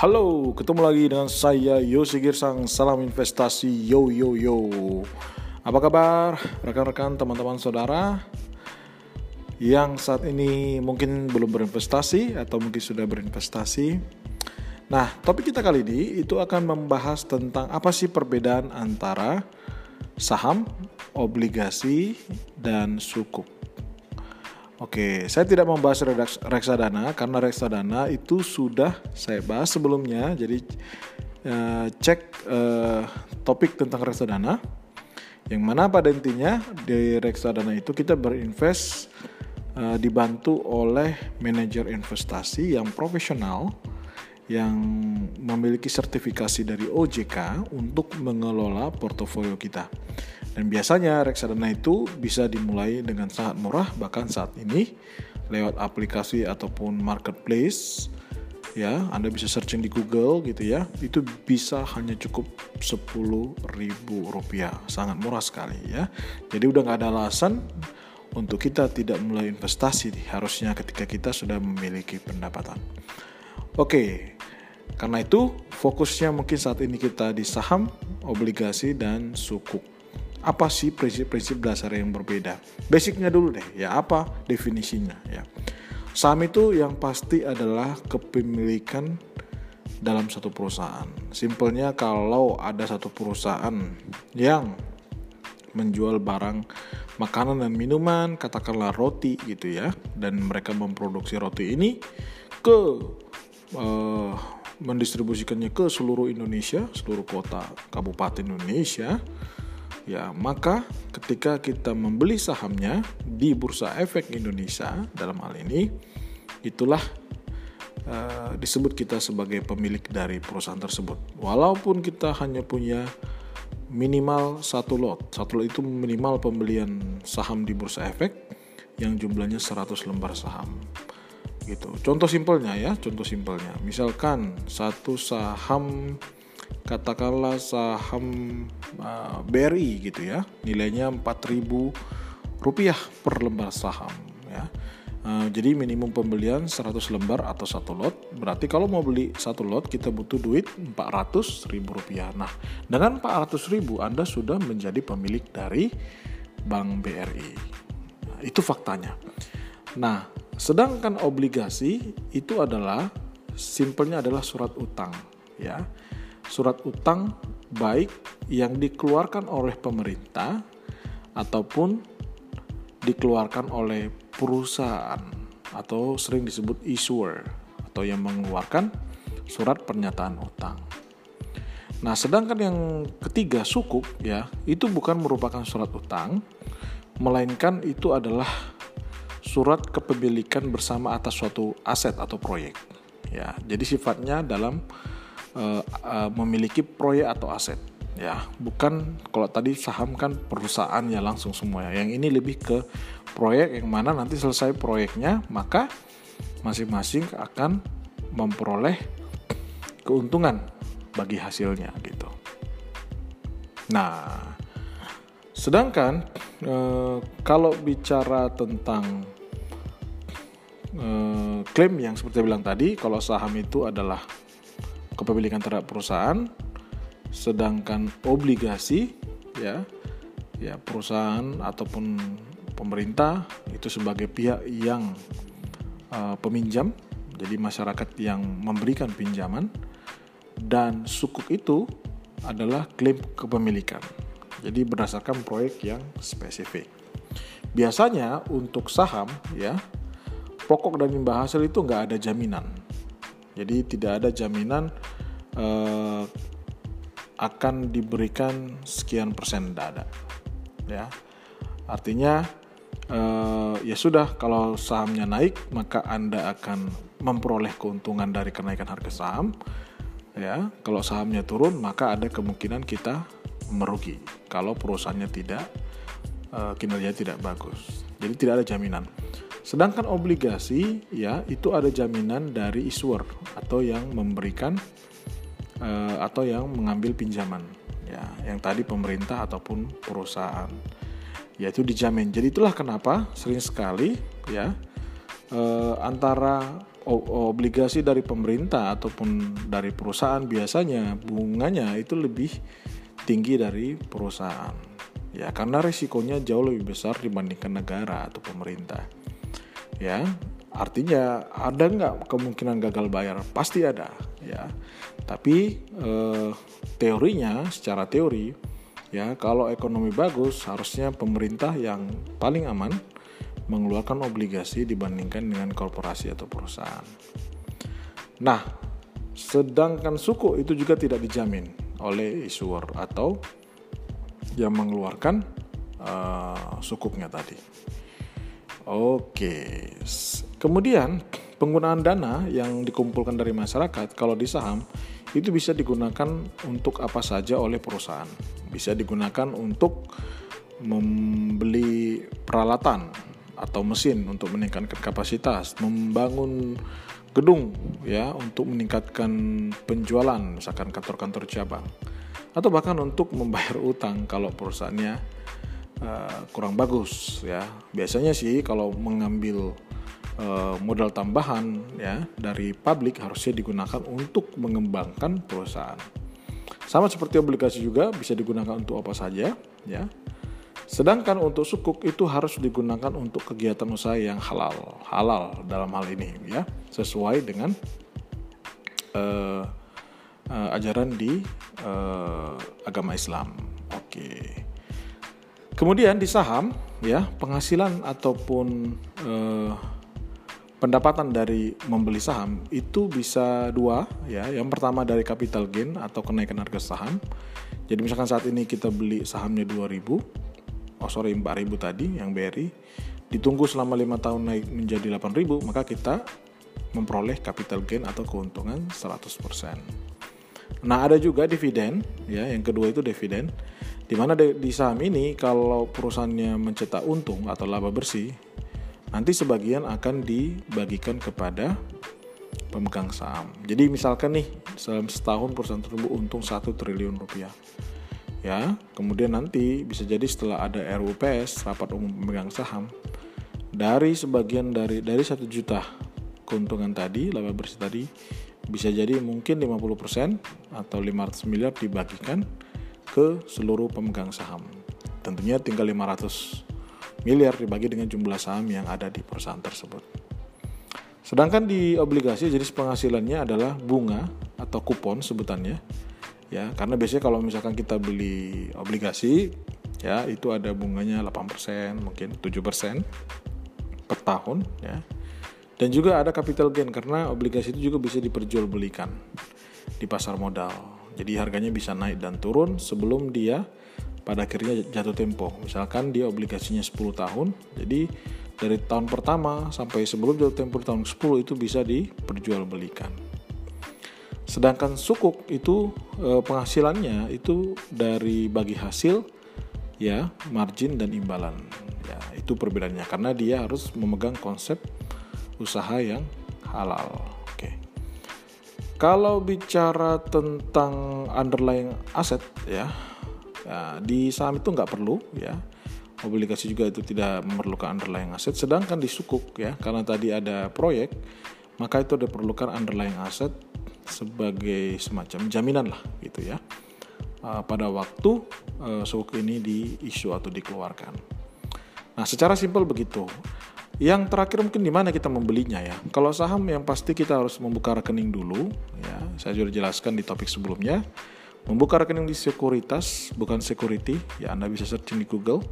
Halo, ketemu lagi dengan saya Yosi Girsang. Salam investasi, yo yo yo. Apa kabar rekan-rekan, teman-teman, saudara yang saat ini mungkin belum berinvestasi atau mungkin sudah berinvestasi? Nah, topik kita kali ini itu akan membahas tentang apa sih perbedaan antara saham, obligasi, dan sukuk. Oke, saya tidak membahas reksadana karena reksadana itu sudah saya bahas sebelumnya. Jadi uh, cek uh, topik tentang reksadana. Yang mana pada intinya di reksadana itu kita berinvest uh, dibantu oleh manajer investasi yang profesional yang memiliki sertifikasi dari OJK untuk mengelola portofolio kita. Dan biasanya reksadana itu bisa dimulai dengan sangat murah bahkan saat ini lewat aplikasi ataupun marketplace ya Anda bisa searching di Google gitu ya itu bisa hanya cukup ribu rupiah. Sangat murah sekali ya. Jadi udah nggak ada alasan untuk kita tidak mulai investasi harusnya ketika kita sudah memiliki pendapatan. Oke karena itu fokusnya mungkin saat ini kita di saham obligasi dan sukuk apa sih prinsip-prinsip dasar yang berbeda? Basicnya dulu deh, ya apa definisinya ya. Saham itu yang pasti adalah kepemilikan dalam satu perusahaan. Simpelnya kalau ada satu perusahaan yang menjual barang makanan dan minuman, katakanlah roti gitu ya, dan mereka memproduksi roti ini ke uh, mendistribusikannya ke seluruh Indonesia, seluruh kota kabupaten Indonesia ya maka ketika kita membeli sahamnya di Bursa Efek Indonesia dalam hal ini itulah uh, disebut kita sebagai pemilik dari perusahaan tersebut. Walaupun kita hanya punya minimal satu lot satu lot itu minimal pembelian saham di Bursa Efek yang jumlahnya 100 lembar saham. Gitu. Contoh simpelnya ya contoh simpelnya. Misalkan satu saham katakanlah saham uh, BRI gitu ya nilainya 4000 rupiah per lembar saham ya. Uh, jadi minimum pembelian 100 lembar atau satu lot. Berarti kalau mau beli satu lot kita butuh duit 400 ribu rupiah. Nah dengan 400 ribu Anda sudah menjadi pemilik dari Bank BRI nah, itu faktanya. Nah sedangkan obligasi itu adalah simpelnya adalah surat utang ya surat utang baik yang dikeluarkan oleh pemerintah ataupun dikeluarkan oleh perusahaan atau sering disebut issuer atau yang mengeluarkan surat pernyataan utang. Nah, sedangkan yang ketiga sukuk ya, itu bukan merupakan surat utang, melainkan itu adalah surat kepemilikan bersama atas suatu aset atau proyek. Ya, jadi sifatnya dalam uh, uh, memiliki proyek atau aset. Ya bukan kalau tadi saham kan perusahaan ya langsung semua ya. Yang ini lebih ke proyek yang mana nanti selesai proyeknya maka masing-masing akan memperoleh keuntungan bagi hasilnya gitu. Nah sedangkan e, kalau bicara tentang e, klaim yang seperti saya bilang tadi kalau saham itu adalah kepemilikan terhadap perusahaan sedangkan obligasi ya ya perusahaan ataupun pemerintah itu sebagai pihak yang uh, peminjam jadi masyarakat yang memberikan pinjaman dan sukuk itu adalah klaim kepemilikan jadi berdasarkan proyek yang spesifik. Biasanya untuk saham ya pokok dan imbal hasil itu nggak ada jaminan jadi tidak ada jaminan uh, akan diberikan sekian persen tidak ada. Ya, artinya uh, ya sudah kalau sahamnya naik maka anda akan memperoleh keuntungan dari kenaikan harga saham. Ya, kalau sahamnya turun maka ada kemungkinan kita merugi kalau perusahaannya tidak uh, kinerja tidak bagus. Jadi tidak ada jaminan. Sedangkan obligasi ya itu ada jaminan dari issuer atau yang memberikan uh, atau yang mengambil pinjaman ya yang tadi pemerintah ataupun perusahaan yaitu dijamin. Jadi itulah kenapa sering sekali ya uh, antara obligasi dari pemerintah ataupun dari perusahaan biasanya bunganya itu lebih tinggi dari perusahaan. Ya, karena risikonya jauh lebih besar dibandingkan negara atau pemerintah. Ya, artinya ada nggak kemungkinan gagal bayar? Pasti ada, ya. Tapi eh, teorinya, secara teori, ya kalau ekonomi bagus harusnya pemerintah yang paling aman mengeluarkan obligasi dibandingkan dengan korporasi atau perusahaan. Nah, sedangkan suku itu juga tidak dijamin oleh issuer atau yang mengeluarkan uh, sukuknya tadi. Oke, kemudian penggunaan dana yang dikumpulkan dari masyarakat kalau di saham itu bisa digunakan untuk apa saja oleh perusahaan. Bisa digunakan untuk membeli peralatan atau mesin untuk meningkatkan kapasitas, membangun gedung ya untuk meningkatkan penjualan misalkan kantor-kantor cabang atau bahkan untuk membayar utang kalau perusahaannya uh, kurang bagus ya. Biasanya sih kalau mengambil modal tambahan ya dari publik harusnya digunakan untuk mengembangkan perusahaan. Sama seperti obligasi juga bisa digunakan untuk apa saja ya Sedangkan untuk sukuk itu harus digunakan untuk kegiatan usaha yang halal, halal dalam hal ini ya, sesuai dengan uh, uh, ajaran di uh, agama Islam. Oke. Kemudian di saham ya, penghasilan ataupun uh, pendapatan dari membeli saham itu bisa dua ya. Yang pertama dari capital gain atau kenaikan harga saham. Jadi misalkan saat ini kita beli sahamnya 2000 oh sorry 4000 tadi yang BRI ditunggu selama lima tahun naik menjadi 8000 maka kita memperoleh capital gain atau keuntungan 100%. Nah, ada juga dividen ya, yang kedua itu dividen di mana di saham ini kalau perusahaannya mencetak untung atau laba bersih nanti sebagian akan dibagikan kepada pemegang saham. Jadi misalkan nih dalam setahun perusahaan tersebut untung 1 triliun rupiah ya kemudian nanti bisa jadi setelah ada RUPS rapat umum pemegang saham dari sebagian dari dari satu juta keuntungan tadi laba bersih tadi bisa jadi mungkin 50% atau 500 miliar dibagikan ke seluruh pemegang saham tentunya tinggal 500 miliar dibagi dengan jumlah saham yang ada di perusahaan tersebut. Sedangkan di obligasi jadi penghasilannya adalah bunga atau kupon sebutannya ya. Karena biasanya kalau misalkan kita beli obligasi ya itu ada bunganya 8% mungkin 7% per tahun ya. Dan juga ada capital gain karena obligasi itu juga bisa diperjualbelikan di pasar modal. Jadi harganya bisa naik dan turun sebelum dia pada akhirnya jatuh tempo misalkan dia obligasinya 10 tahun jadi dari tahun pertama sampai sebelum jatuh tempo tahun 10 itu bisa diperjualbelikan Sedangkan sukuk itu e, penghasilannya itu dari bagi hasil ya, margin dan imbalan. Ya, itu perbedaannya karena dia harus memegang konsep usaha yang halal. Oke. Kalau bicara tentang underlying aset ya, ya di saham itu nggak perlu ya obligasi juga itu tidak memerlukan underlying aset sedangkan di sukuk ya karena tadi ada proyek maka itu diperlukan underlying aset sebagai semacam jaminan lah gitu ya uh, pada waktu uh, sukuk ini diisu atau dikeluarkan. Nah secara simpel begitu. Yang terakhir mungkin di mana kita membelinya ya. Kalau saham yang pasti kita harus membuka rekening dulu ya. Saya sudah jelaskan di topik sebelumnya. Membuka rekening di sekuritas bukan security ya Anda bisa searching di Google.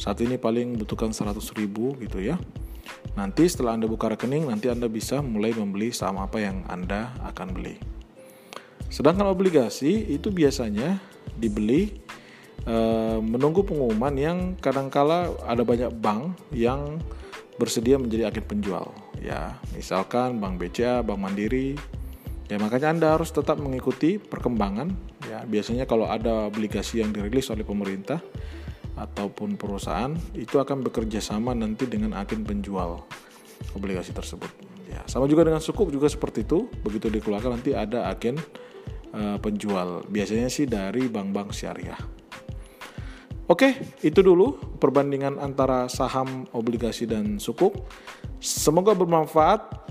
Saat ini paling butuhkan 100 ribu gitu ya. Nanti setelah Anda buka rekening, nanti Anda bisa mulai membeli saham apa yang Anda akan beli. Sedangkan obligasi itu biasanya dibeli e, menunggu pengumuman yang kadangkala ada banyak bank yang bersedia menjadi agen penjual. Ya, misalkan Bank BCA, Bank Mandiri. Ya, makanya Anda harus tetap mengikuti perkembangan. Ya, biasanya kalau ada obligasi yang dirilis oleh pemerintah, ataupun perusahaan itu akan bekerja sama nanti dengan agen penjual obligasi tersebut. Ya, sama juga dengan sukuk juga seperti itu. Begitu dikeluarkan nanti ada agen uh, penjual. Biasanya sih dari bank-bank syariah. Oke, itu dulu perbandingan antara saham, obligasi dan sukuk. Semoga bermanfaat.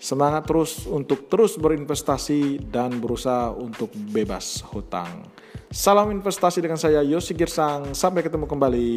Semangat terus untuk terus berinvestasi dan berusaha untuk bebas hutang. Salam investasi dengan saya Yosi Girsang. Sampai ketemu kembali.